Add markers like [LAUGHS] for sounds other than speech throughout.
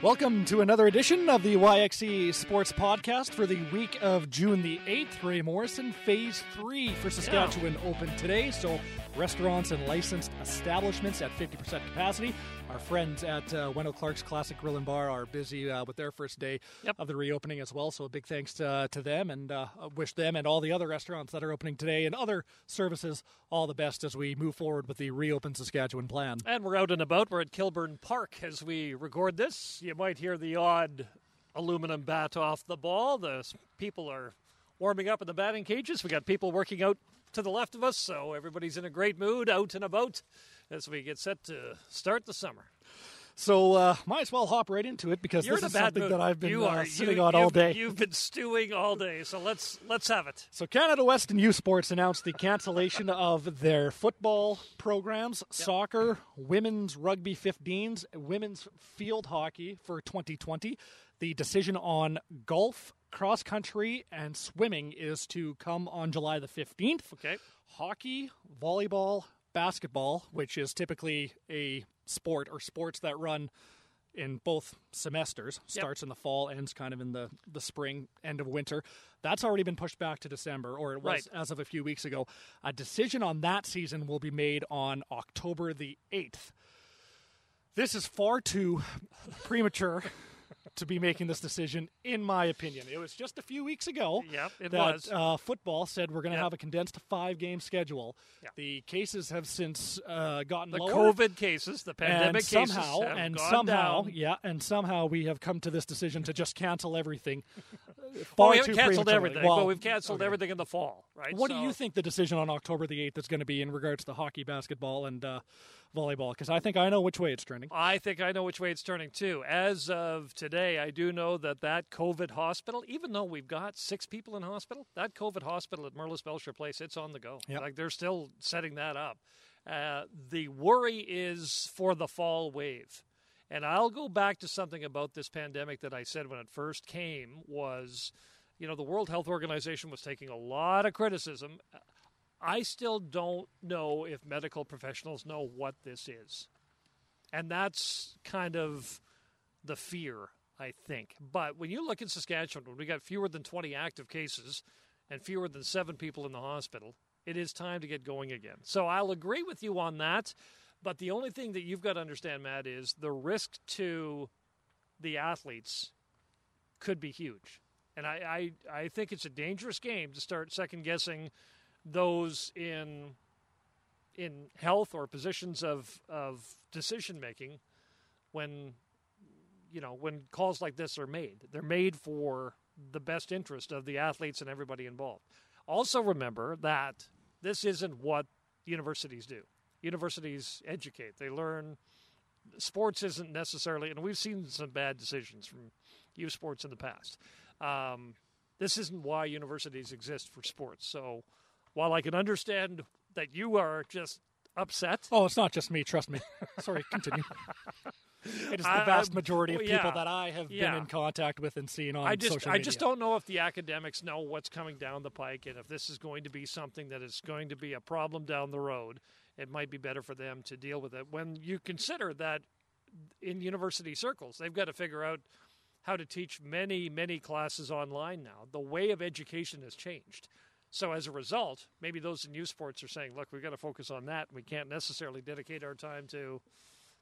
Welcome to another edition of the YXE Sports Podcast for the week of June the 8th. Wray Morrison, Phase 3 for Saskatchewan yeah. open today. So, restaurants and licensed establishments at 50% capacity. Our friends at uh, Wendell Clark's Classic Grill and Bar are busy uh, with their first day yep. of the reopening as well. So, a big thanks to, uh, to them and uh, wish them and all the other restaurants that are opening today and other services all the best as we move forward with the reopen Saskatchewan plan. And we're out and about. We're at Kilburn Park as we record this you might hear the odd aluminum bat off the ball. The people are warming up in the batting cages. We got people working out to the left of us, so everybody's in a great mood, out and about as we get set to start the summer. So uh, might as well hop right into it because You're this is something mood. that I've been uh, sitting you, on all day. You've been stewing all day, so let's let's have it. So Canada West and U Sports announced the cancellation [LAUGHS] of their football programs, yep. soccer, women's rugby 15s, women's field hockey for 2020. The decision on golf, cross country, and swimming is to come on July the 15th. Okay. Hockey, volleyball, basketball, which is typically a sport or sports that run in both semesters starts yep. in the fall ends kind of in the, the spring end of winter that's already been pushed back to december or it was right. as of a few weeks ago a decision on that season will be made on october the 8th this is far too [LAUGHS] premature to be making this decision, in my opinion. It was just a few weeks ago yep, it that was. Uh, football said we're going to yep. have a condensed five game schedule. Yep. The cases have since uh, gotten the lower. COVID cases, the pandemic and somehow, cases, and somehow, down. yeah, and somehow we have come to this decision to just cancel everything. Well, we haven't canceled everything, well, but we've canceled okay. everything in the fall, right? What so. do you think the decision on October the eighth is going to be in regards to hockey, basketball, and uh, volleyball? Because I think I know which way it's turning. I think I know which way it's turning too. As of today, I do know that that COVID hospital, even though we've got six people in hospital, that COVID hospital at Merlis Belcher Place, it's on the go. Yep. Like they're still setting that up. Uh, the worry is for the fall wave. And I'll go back to something about this pandemic that I said when it first came was, you know, the World Health Organization was taking a lot of criticism. I still don't know if medical professionals know what this is. And that's kind of the fear, I think. But when you look in Saskatchewan, when we got fewer than 20 active cases and fewer than seven people in the hospital, it is time to get going again. So I'll agree with you on that. But the only thing that you've got to understand, Matt, is the risk to the athletes could be huge. And I, I, I think it's a dangerous game to start second guessing those in in health or positions of, of decision making when you know when calls like this are made. They're made for the best interest of the athletes and everybody involved. Also remember that this isn't what universities do universities educate. They learn. Sports isn't necessarily, and we've seen some bad decisions from U Sports in the past. Um, this isn't why universities exist for sports. So while I can understand that you are just upset. Oh, it's not just me. Trust me. [LAUGHS] Sorry, continue. [LAUGHS] it is the vast majority of people yeah, that I have yeah. been in contact with and seen on I just, social media. I just don't know if the academics know what's coming down the pike and if this is going to be something that is going to be a problem down the road it might be better for them to deal with it. When you consider that in university circles, they've got to figure out how to teach many, many classes online now. The way of education has changed. So as a result, maybe those in U Sports are saying, look, we've got to focus on that. We can't necessarily dedicate our time to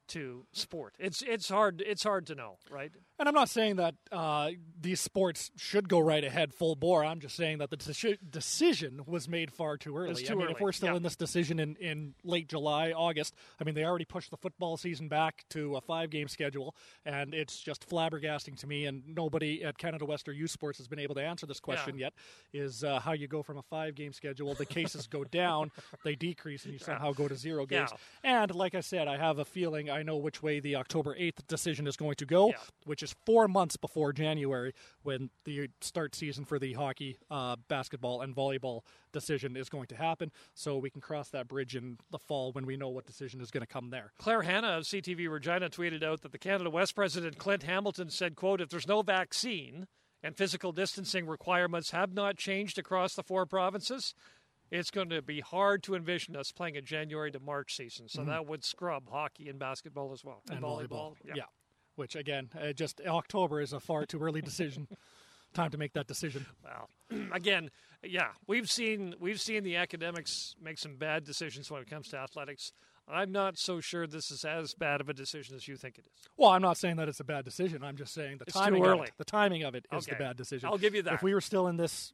to sport. It's it's hard it's hard to know, right? And I'm not saying that uh, these sports should go right ahead full bore. I'm just saying that the de- decision was made far too early. Too I mean, early. if we're still yeah. in this decision in, in late July, August, I mean, they already pushed the football season back to a five game schedule, and it's just flabbergasting to me. And nobody at Canada West or U Sports has been able to answer this question yeah. yet. Is uh, how you go from a five game schedule, the cases go down, they decrease, and you [LAUGHS] somehow go to zero games. Yeah. And like I said, I have a feeling I know which way the October 8th decision is going to go, Yeah. which is four months before January when the start season for the hockey, uh, basketball, and volleyball decision is going to happen. So we can cross that bridge in the fall when we know what decision is going to come there. Claire Hanna of CTV Regina tweeted out that the Canada West president Clint Hamilton said, quote, if there's no vaccine and physical distancing requirements have not changed across the four provinces, it's going to be hard to envision us playing a January to March season. So Mhm. that would scrub hockey and basketball as well. And volleyball. Yeah. which again, uh, just October is a far too early decision. [LAUGHS] Time to make that decision. Well, [CLEARS THROAT] again, yeah, we've seen we've seen the academics make some bad decisions when it comes to athletics. I'm not so sure this is as bad of a decision as you think it is. Well, I'm not saying that it's a bad decision. I'm just saying the It's timing of it. The timing of it is Okay. the bad decision. I'll give you that. If we were still in this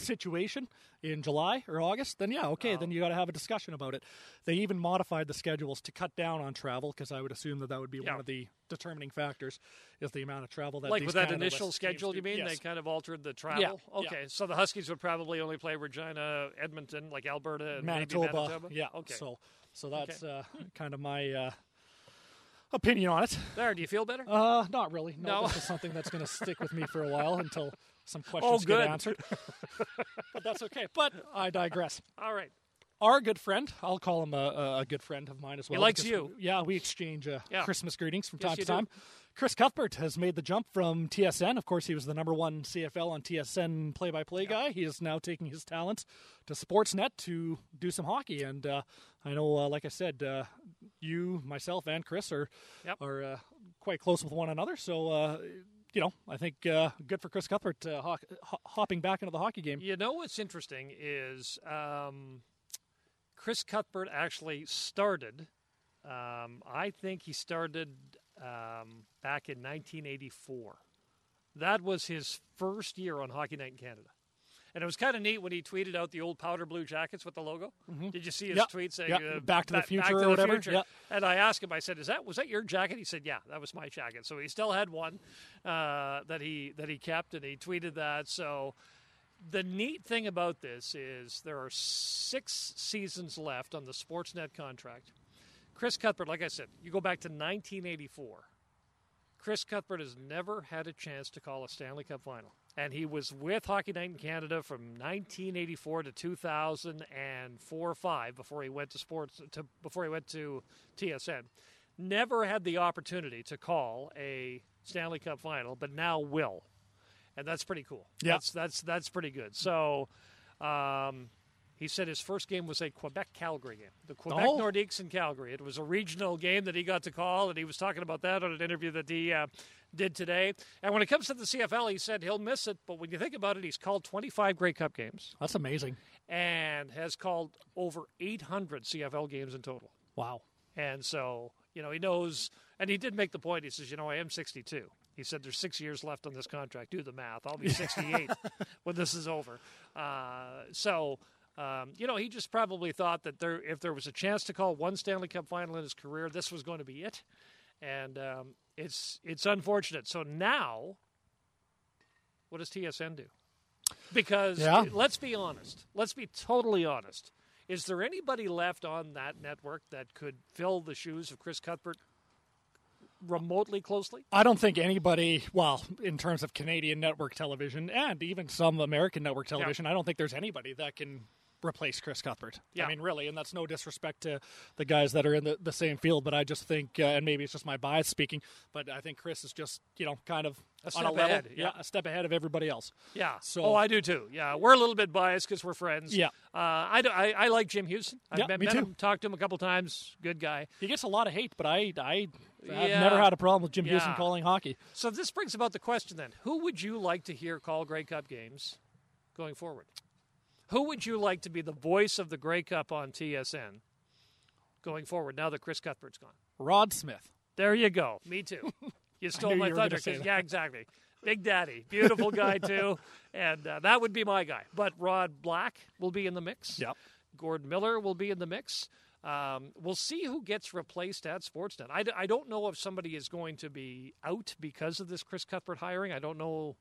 situation in July or August, then yeah, okay, then you got to have a discussion about it. They even modified the schedules to cut down on travel because I would assume that that would be Yeah. one of the determining factors is the amount of travel that like with that initial schedule, you mean Yes. they kind of altered the travel? yeah. Okay, so the Huskies would probably only play Regina, Edmonton, like Alberta, and Manitoba, Manitoba. yeah. Okay. So so that's uh, [LAUGHS] kind of my uh, opinion on it. there, do you feel better? Uh, not really. No, No. this is something that's going to stick with me for a while until some Oh, questions good. get answered. [LAUGHS] but that's okay. But I digress. All right. Our good friend, I'll call him a, a- good friend of mine as well. He likes you. yeah, we exchange uh, Yeah. Christmas greetings from Yes, time to you do. time. Chris Cuthbert has made the jump from TSN. Of course, he was the number one CFL on TSN play-by-play guy. He is now taking his talents to Sportsnet to do some hockey. And uh, I know, uh, like I said, uh, you, myself, and Chris are Yep. are uh, quite close with one another. So. Uh, you know, I think uh, good for Chris Cuthbert uh, ho- hopping back into the hockey game. You know what's interesting is um, Chris Cuthbert actually started. Um, I think he started um, back in 1984. That was his first year on Hockey Night in Canada. And it was kind of neat when he tweeted out the old powder blue jackets with the logo. Did you see his Yep. tweet saying Yep. uh, Back to the Future Back or to the whatever. Future"? Yep. And I asked him, I said, "Is that was that your jacket?" He said, "Yeah, that was my jacket." So he still had one uh, that he that he kept, and he tweeted that. So the neat thing about this is there are six seasons left on the Sportsnet contract. Chris Cuthbert, like I said, you go back to 1984. Chris Cuthbert has never had a chance to call a Stanley Cup final. And he was with Hockey Night in Canada from 1984 to 2004 or 5 before he went to sports to before he went to TSN. Never had the opportunity to call a Stanley Cup final, but now will. And that's pretty cool. Yeah. That's that's that's pretty good. So um, he said his first game was a Quebec Calgary game. The Quebec Oh. Nordiques in Calgary. It was a regional game that he got to call, and he was talking about that on an interview that he uh, did today. And when it comes to the CFL, he said he'll miss it, but when you think about it, he's called 25 Grey Cup games That's amazing. and has called over 800 CFL games in total. Wow. And so, you know, he knows, and he did make the point. He says, you know, I am 62. He said, there's six years left on this contract. Do the math. I'll be 68 [LAUGHS] when this is over. Uh, so, um, you know, he just probably thought that there, if there was a chance to call one Stanley Cup final in his career, this was going to be it. And um, it's it's unfortunate. So now, what does TSN do? Because Yeah. let's be honest. Let's be totally honest. Is there anybody left on that network that could fill the shoes of Chris Cuthbert remotely closely? I don't think anybody, well, in terms of Canadian network television and even some American network television, I don't think there's anybody that can replace Chris Cuthbert. Yeah. I mean, really, and that's no disrespect to the guys that are in the, the same field, but I just think, uh, and maybe it's just my bias speaking, but I think Chris is just, you know, kind of A on step a level, ahead, yeah. a step ahead of everybody else. Yeah. So- oh, I do too. Yeah, we're a little bit biased because we're friends. Yeah. Uh, I, do- I I like Jim Hughson. I've Yeah, met, me met too. him, talked to him a couple times. Good guy. He gets a lot of hate, but I, I, I've Yeah. never had a problem with Jim Hughson calling hockey. So this brings about the question then: Who would you like to hear call Grey Cup games going forward? Who would you like to be the voice of the Grey Cup on TSN going forward? Now that Chris Cuthbert's gone. Rod Smith. There you go. Me too. [LAUGHS] You stole my you thunder. say 'cause- that. Yeah, exactly. Big Daddy, beautiful guy [LAUGHS] too, and uh, that would be my guy. But Rod Black will be in the mix. Yep. Gordon Miller will be in the mix. Um, we'll see who gets replaced at Sportsnet. I, d- I don't know if somebody is going to be out because of this Chris Cuthbert hiring. I don't know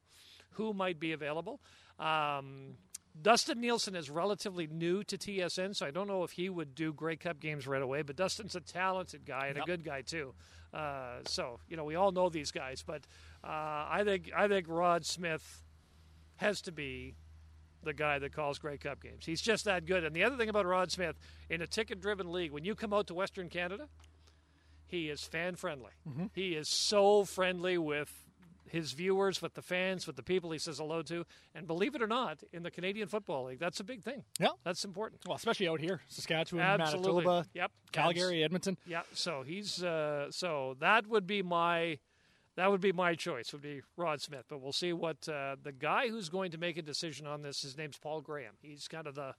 who might be available. Um, Dustin Nielson is relatively new to TSN, so I don't know if he would do Grey Cup games right away. But Dustin's a talented guy and a good guy too. Uh, so you know we all know these guys, but uh, I think I think Rod Smith has to be the guy that calls Grey Cup games. He's just that good. And the other thing about Rod Smith, in a ticket driven league, when you come out to Western Canada, he is fan friendly. He is so friendly with his viewers, with the fans, with the people he says hello to. And believe it or not, in the Canadian Football League, that's a big thing. Yeah. That's important. Well, especially out here, Saskatchewan, Absolutely. Manitoba, Yep. Calgary, Edmonton. Yeah, so he's uh, so that would be my that would be my choice. Would be Rod Smith, but we'll see what uh, the guy who's going to make a decision on this. His name's Paul Graham. He's kind of the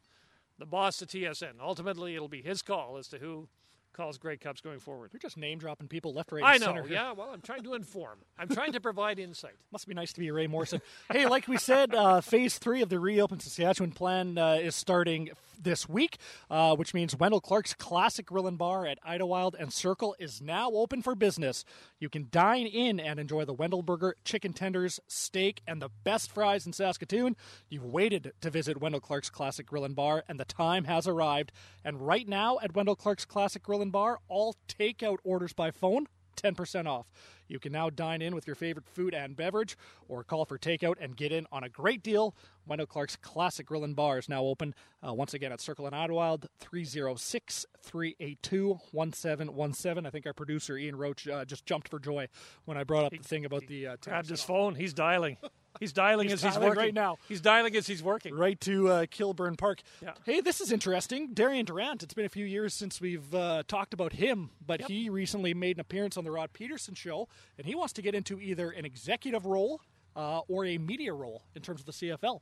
the boss of TSN. Ultimately, it'll be his call as to who calls Grey Cups going forward. You're just name dropping people left, right, I know. center. Yeah. Well, I'm trying to inform. I'm trying to provide insight. [LAUGHS] Must be nice to be Wray Morrison. hey, like we said, uh, phase three of the reopen Saskatchewan plan uh, is starting this week, uh, which means Wendell Clark's Classic Grill and Bar at Idylwyld and Circle is now open for business. You can dine in and enjoy the Wendell Burger, chicken tenders, steak, and the best fries in Saskatoon. You've waited to visit Wendell Clark's Classic Grill and Bar, and the time has arrived. And right now at Wendell Clark's Classic Grill and Bar, all takeout orders by phone 10% off. You can now dine in with your favorite food and beverage or call for takeout and get in on a great deal. Wendell Clark's Classic Grill and Bar is now open uh, once again at Circle and Idylwyld, 306 382 1717. I think our producer Ian Roach uh, just jumped for joy when I brought up the thing about the uh, Grabbed 10% his off. phone. He's dialing. [LAUGHS] He's dialing He's as he's working right now. He's dialing as he's working. right to uh, Kilburn Park. Yeah. Hey, this is interesting. Darian Durant. It's been a few years since we've uh, talked about him, but Yep. he recently made an appearance on the Rod Pedersen show, and he wants to get into either an executive role uh, or a media role in terms of the CFL.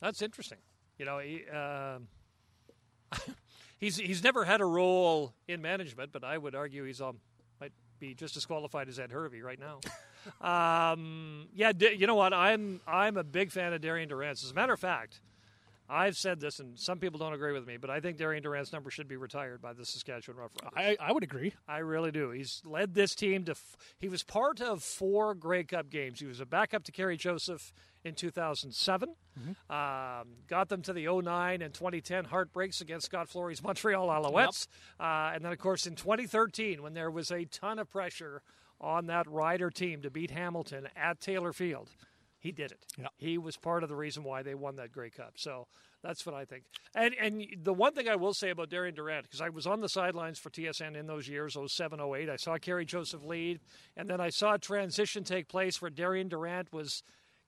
That's interesting. You know, he, um [LAUGHS] he's he's never had a role in management, but I would argue he's um might be just as qualified as Ed Hervey right now. [LAUGHS] um, yeah, D- you know what? I'm I'm a big fan of Darian Durant. As a matter of fact, I've said this, and some people don't agree with me, but I think Darian Durant's number should be retired by the Saskatchewan Roughriders. I, I would agree. I really do. He's led this team to. F- he was part of four Grey Cup games. He was a backup to Kerry Joseph in 2007. Um, got them to the 09 and 2010 heartbreaks against Scott Flory's Montreal Alouettes. Uh, and then, of course, in 2013, when there was a ton of pressure on that Rider team to beat Hamilton at Taylor Field, he did it. Yeah. He was part of the reason why they won that Grey Cup. So that's what I think. And and the one thing I will say about Darian Durant, because I was on the sidelines for TSN in those years, 07, 08, I saw Kerry Joseph lead, and then I saw a transition take place where Darian Durant was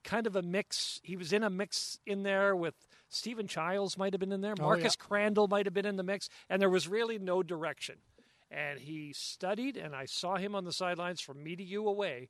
kind of a mix. He was in a mix in there with Steven Jyles might have been in there, Oh, Marcus Crandell might have been in the mix, and there was really no direction. And he studied, and I saw him on the sidelines from me to you away,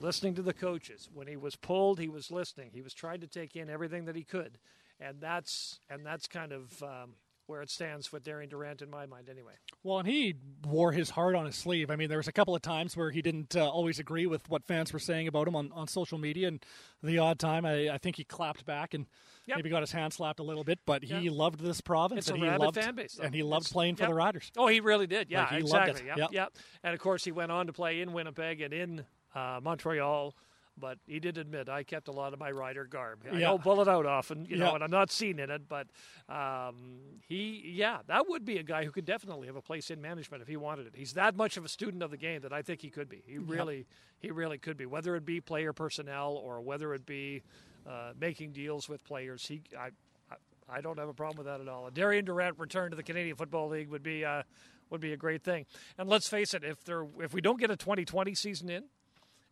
listening to the coaches. When he was pulled, he was listening. He was trying to take in everything that he could, and that's and that's kind of um, where it stands with Darian Durant in my mind, anyway. Well, and he wore his heart on his sleeve. I mean, there was a couple of times where he didn't uh, always agree with what fans were saying about him on, on social media, and the odd time, I, I think he clapped back and Yep. maybe got his hand slapped a little bit. But he Yeah. loved this province, It's and he loved fan base, though. and he loved It's- playing for yep. the Riders. Oh, he really did. Yeah, Like, he loved exactly. it. Yep, Yep. yep. And of course, he went on to play in Winnipeg and in uh, Montreal. But he did admit I kept a lot of my rider garb. I Yeah. don't pull it out often, you know, and I'm not seen in it. But um, he, yeah, that would be a guy who could definitely have a place in management if he wanted it. He's that much of a student of the game that I think he could be. He really, he really could be. Whether it be player personnel or whether it be uh, making deals with players, he, I, I, I don't have a problem with that at all. A Darian Durant return to the Canadian Football League would be uh, would be a great thing. And let's face it, if there if we don't get a 2020 season in,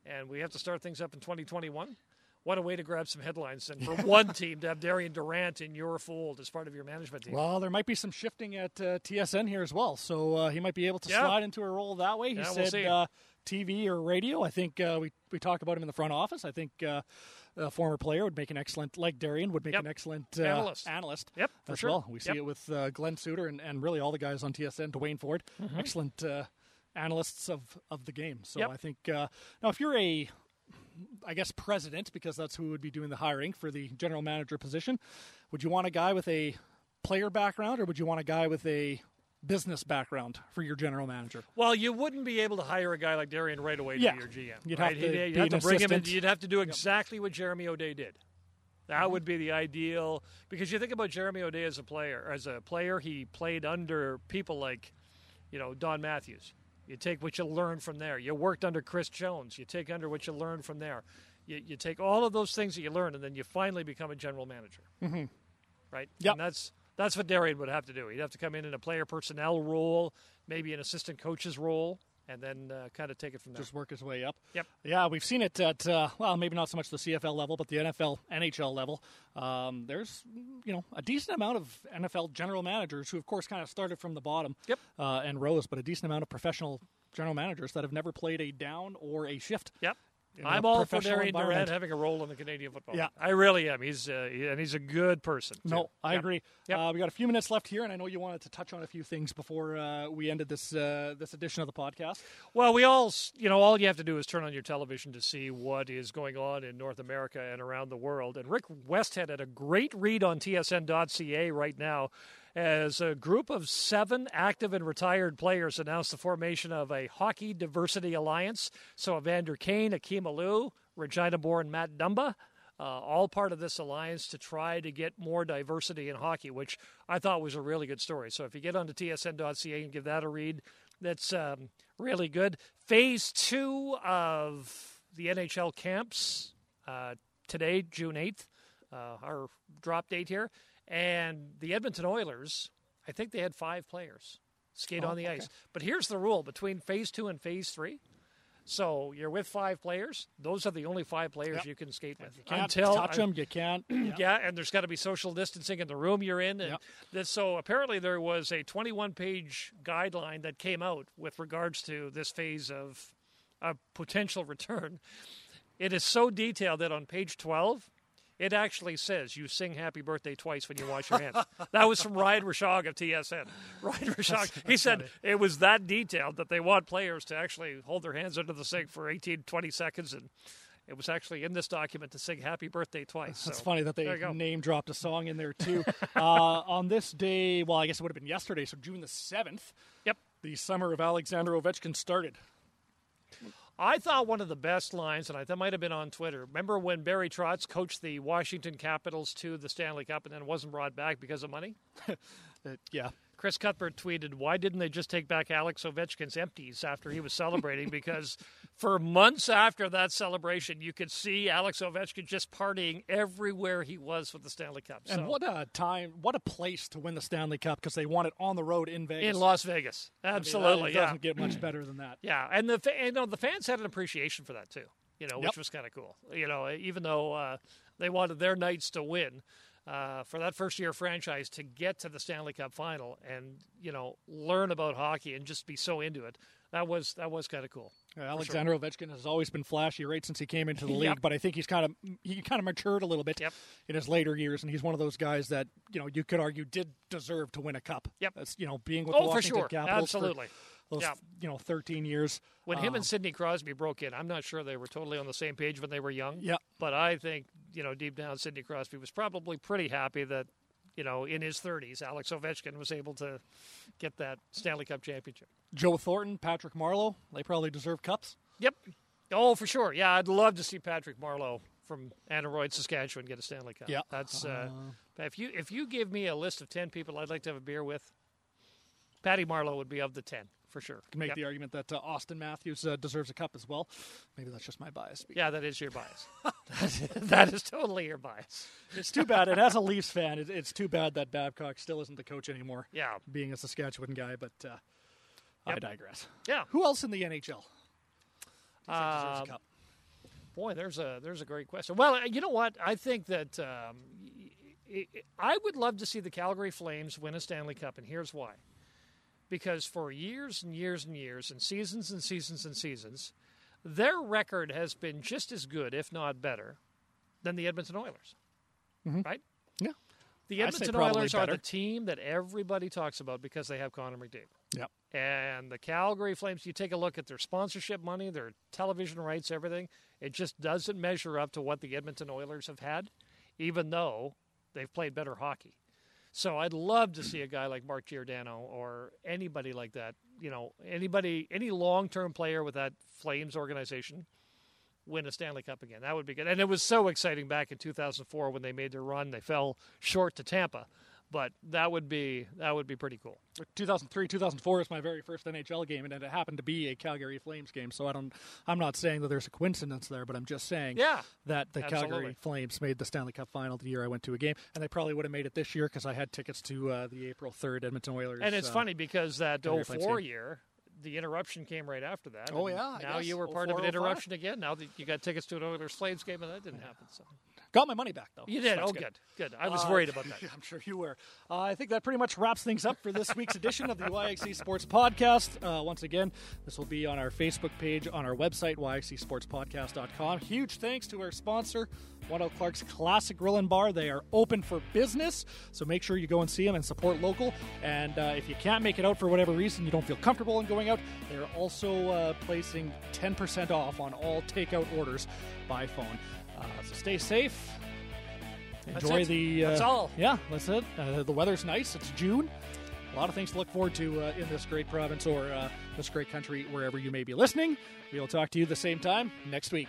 and we have to start things up in 2021. What a way to grab some headlines and for [LAUGHS] one team to have Darian Durant in your fold as part of your management team. Well, there might be some shifting at uh, TSN here as well, so uh, he might be able to Yeah. slide into a role that way. He Yeah, we'll said uh, TV or radio. I think uh, we we talked about him in the front office. I think uh, a former player would make an excellent, like Darian, would make Yep. an excellent uh, Analyst. analyst. Yep, for as sure. well. We see Yep. it with uh, Glen Suitor and, and really all the guys on TSN. Duane Forde, excellent uh, analysts of of the game. So Yep. I think uh, now if you're a I guess president, because that's who would be doing the hiring for the general manager position. Would you want a guy with a player background, or would you want a guy with a business background for your general manager? Well, you wouldn't be able to hire a guy like Darian right away Yeah. to be your GM. You'd right? have to You'd have to bring him in. You'd have to do exactly what Jeremy O'Day did. That would be the ideal because you think about Jeremy O'Day as a player. As a player, he played under people like, you know, Don Matthews. You take what you learn from there. You worked under Chris Jones. You take under what you learn from there. You, you take all of those things that you learn, and then you finally become a general manager. Mm-hmm. Right. Yep. And that's that's what Darian would have to do. He'd have to come in in a player personnel role, maybe an assistant coach's role, and then uh, kind of take it from there. Just work his way up. Yep. Yeah, we've seen it at uh, well, maybe not so much the CFL level, but the NFL, NHL level. Um, there's you know a decent amount of NFL general managers who, of course, kind of started from the bottom. Yep. Uh, and rose, but a decent amount of professional general managers that have never played a down or a shift. Yep. I'm all for Darian Durant having a role in the Canadian football. Yeah. I really am. He's uh, he- and he's a good person. too. No, I Yep. agree. Yep. Uh, we got a few minutes left here, and I know you wanted to touch on a few things before uh, we ended this uh, this edition of the podcast. Well, we all, you know, all you have to do is turn on your television to see what is going on in North America and around the world. And Rick Westhead had a great read on TSN.ca right now as a group of seven active and retired players announced the formation of a Hockey Diversity Alliance. So Evander Kane, Akim Aliu, Regina born Matt Dumba, uh, all part of this alliance to try to get more diversity in hockey, which I thought was a really good story. So if you get onto tsn.ca and give that a read, that's um, really good. Phase two of the NHL camps uh, today, June 8th, uh, our drop date here. And the Edmonton Oilers, I think they had five players skate Oh, on the okay. ice. But here's the rule between phase two and phase three. So you're with five players. Those are the only five players Yep. you can skate with. You can't Until touch them. You can't. [CLEARS THROAT] yeah, and there's got to be social distancing in the room you're in. And Yep. this, so apparently there was a 21 page guideline that came out with regards to this phase of a potential return. It is so detailed that on page 12, it actually says you sing happy birthday twice when you wash your hands. that was from Ryan Rishaug of TSN. Ryan Rishaug, he said it was that detailed that they want players to actually hold their hands under the sink for 18, 20 seconds. And it was actually in this document to sing happy birthday twice. That's So, funny that they name dropped a song in there too. [LAUGHS] uh, on this day, well, I guess it would have been yesterday, so June the seventh. Yep. The summer of Alexander Ovechkin started. I thought one of the best lines, and I that might have been on Twitter. Remember when Barry Trotz coached the Washington Capitals to the Stanley Cup and then wasn't brought back because of money? [LAUGHS] Uh, yeah. Chris Cuthbert tweeted, "Why didn't they just take back Alex Ovechkin's empties after he was celebrating? [LAUGHS] because for months after that celebration, you could see Alex Ovechkin just partying everywhere he was with the Stanley Cup. And what a time, what a place to win the Stanley Cup because they won it on the road in Vegas. in Las Vegas, I mean, absolutely, yeah. doesn't get much better than that. Yeah, and the fa- you know the fans had an appreciation for that too. You know, which Yep. was kind of cool. You know, even though uh, they wanted their Knights to win uh, for that first year franchise to get to the Stanley Cup final and you know learn about hockey and just be so into it. That was that was kind of cool. Uh, Alexander Ovechkin has always been flashy right since he came into the [LAUGHS] league, Yep. but I think he's kind of he kind of matured a little bit Yep. in his later years, and he's one of those guys that you know you could argue did deserve to win a cup. Yep. That's you know being with Oh, the for Washington sure. Capitals for those you know thirteen years. When him Um, and Sidney Crosby broke in, I'm not sure they were totally on the same page when they were young. Yeah. But I think, you know, deep down, Sidney Crosby was probably pretty happy that, you know, in his 30s, Alex Ovechkin was able to get that Stanley Cup championship. Joe Thornton, Patrick Marleau, they probably deserve cups. Yep. Oh, for sure. Yeah, I'd love to see Patrick Marleau from Aneroid, Saskatchewan, get a Stanley Cup. Yeah. That's uh, if you if you give me a list of ten people I'd like to have a beer with, Patty Marleau would be of the ten for sure. You can make Yep. the argument that uh, Auston Matthews uh, deserves a cup as well. Maybe that's just my bias. Yeah, that is your bias. [LAUGHS] [LAUGHS] that is totally your bias. It's too bad. And as a Leafs fan, it, it's too bad that Babcock still isn't the coach anymore. Yeah. being a Saskatchewan guy, but uh, I digress. Yeah. Who else in the NHL? do you think deserves a Um, cup? Boy, there's a there's a great question. Well, uh, you know what? I think that um, I would love to see the Calgary Flames win a Stanley Cup, and here's why. Because for years and years and years, and seasons and seasons and seasons, their record has been just as good, if not better, than the Edmonton Oilers. Right? Yeah. The Edmonton Oilers are the team that everybody talks about because they have Connor McDavid. Yep. And the Calgary Flames, you take a look at their sponsorship money, their television rights, everything, it just doesn't measure up to what the Edmonton Oilers have had, even though they've played better hockey. So I'd love to see a guy like Mark Giordano or anybody like that, you know, anybody, any long term player with that Flames organization win a Stanley Cup again. That would be good. And it was so exciting back in 2004 when they made their run. They fell short to Tampa, but that would be that would be pretty cool. 2003, 2004 is my very first NHL game, and it happened to be a Calgary Flames game. So I don't. I'm not saying that there's a coincidence there, but I'm just saying Yeah. that the Absolutely. Calgary Flames made the Stanley Cup final the year I went to a game, and they probably would have made it this year because I had tickets to uh, the April 3rd Edmonton Oilers. And it's uh, funny because that Calgary 04 year, the interruption came right after that. Oh, yeah, Now you were part of 04, an 05. interruption again. Now that you got tickets to an Oilers Flames game, and that didn't happen. So Got my money back though. You did. Oh, good. good. I was Uh, worried about [LAUGHS] that. I'm sure you were. Uh, I think that pretty much wraps things up for this week's edition of the YXE Sports Podcast. Uh, once again, this will be on our Facebook page, on our website, yxesportspodcast.com. Huge thanks to our sponsor, Out Clark's Classic Grill and Bar. They are open for business, so make sure you go and see them and support local. And uh, if you can't make it out for whatever reason, you don't feel comfortable in going out, they're also uh, placing 10% off on all takeout orders by phone. Uh, so stay safe. Enjoy the. Uh, That's all. Yeah, that's it. Uh, the weather's nice. It's June. A lot of things to look forward to uh, in this great province or uh, this great country, wherever you may be listening. We will talk to you the same time next week.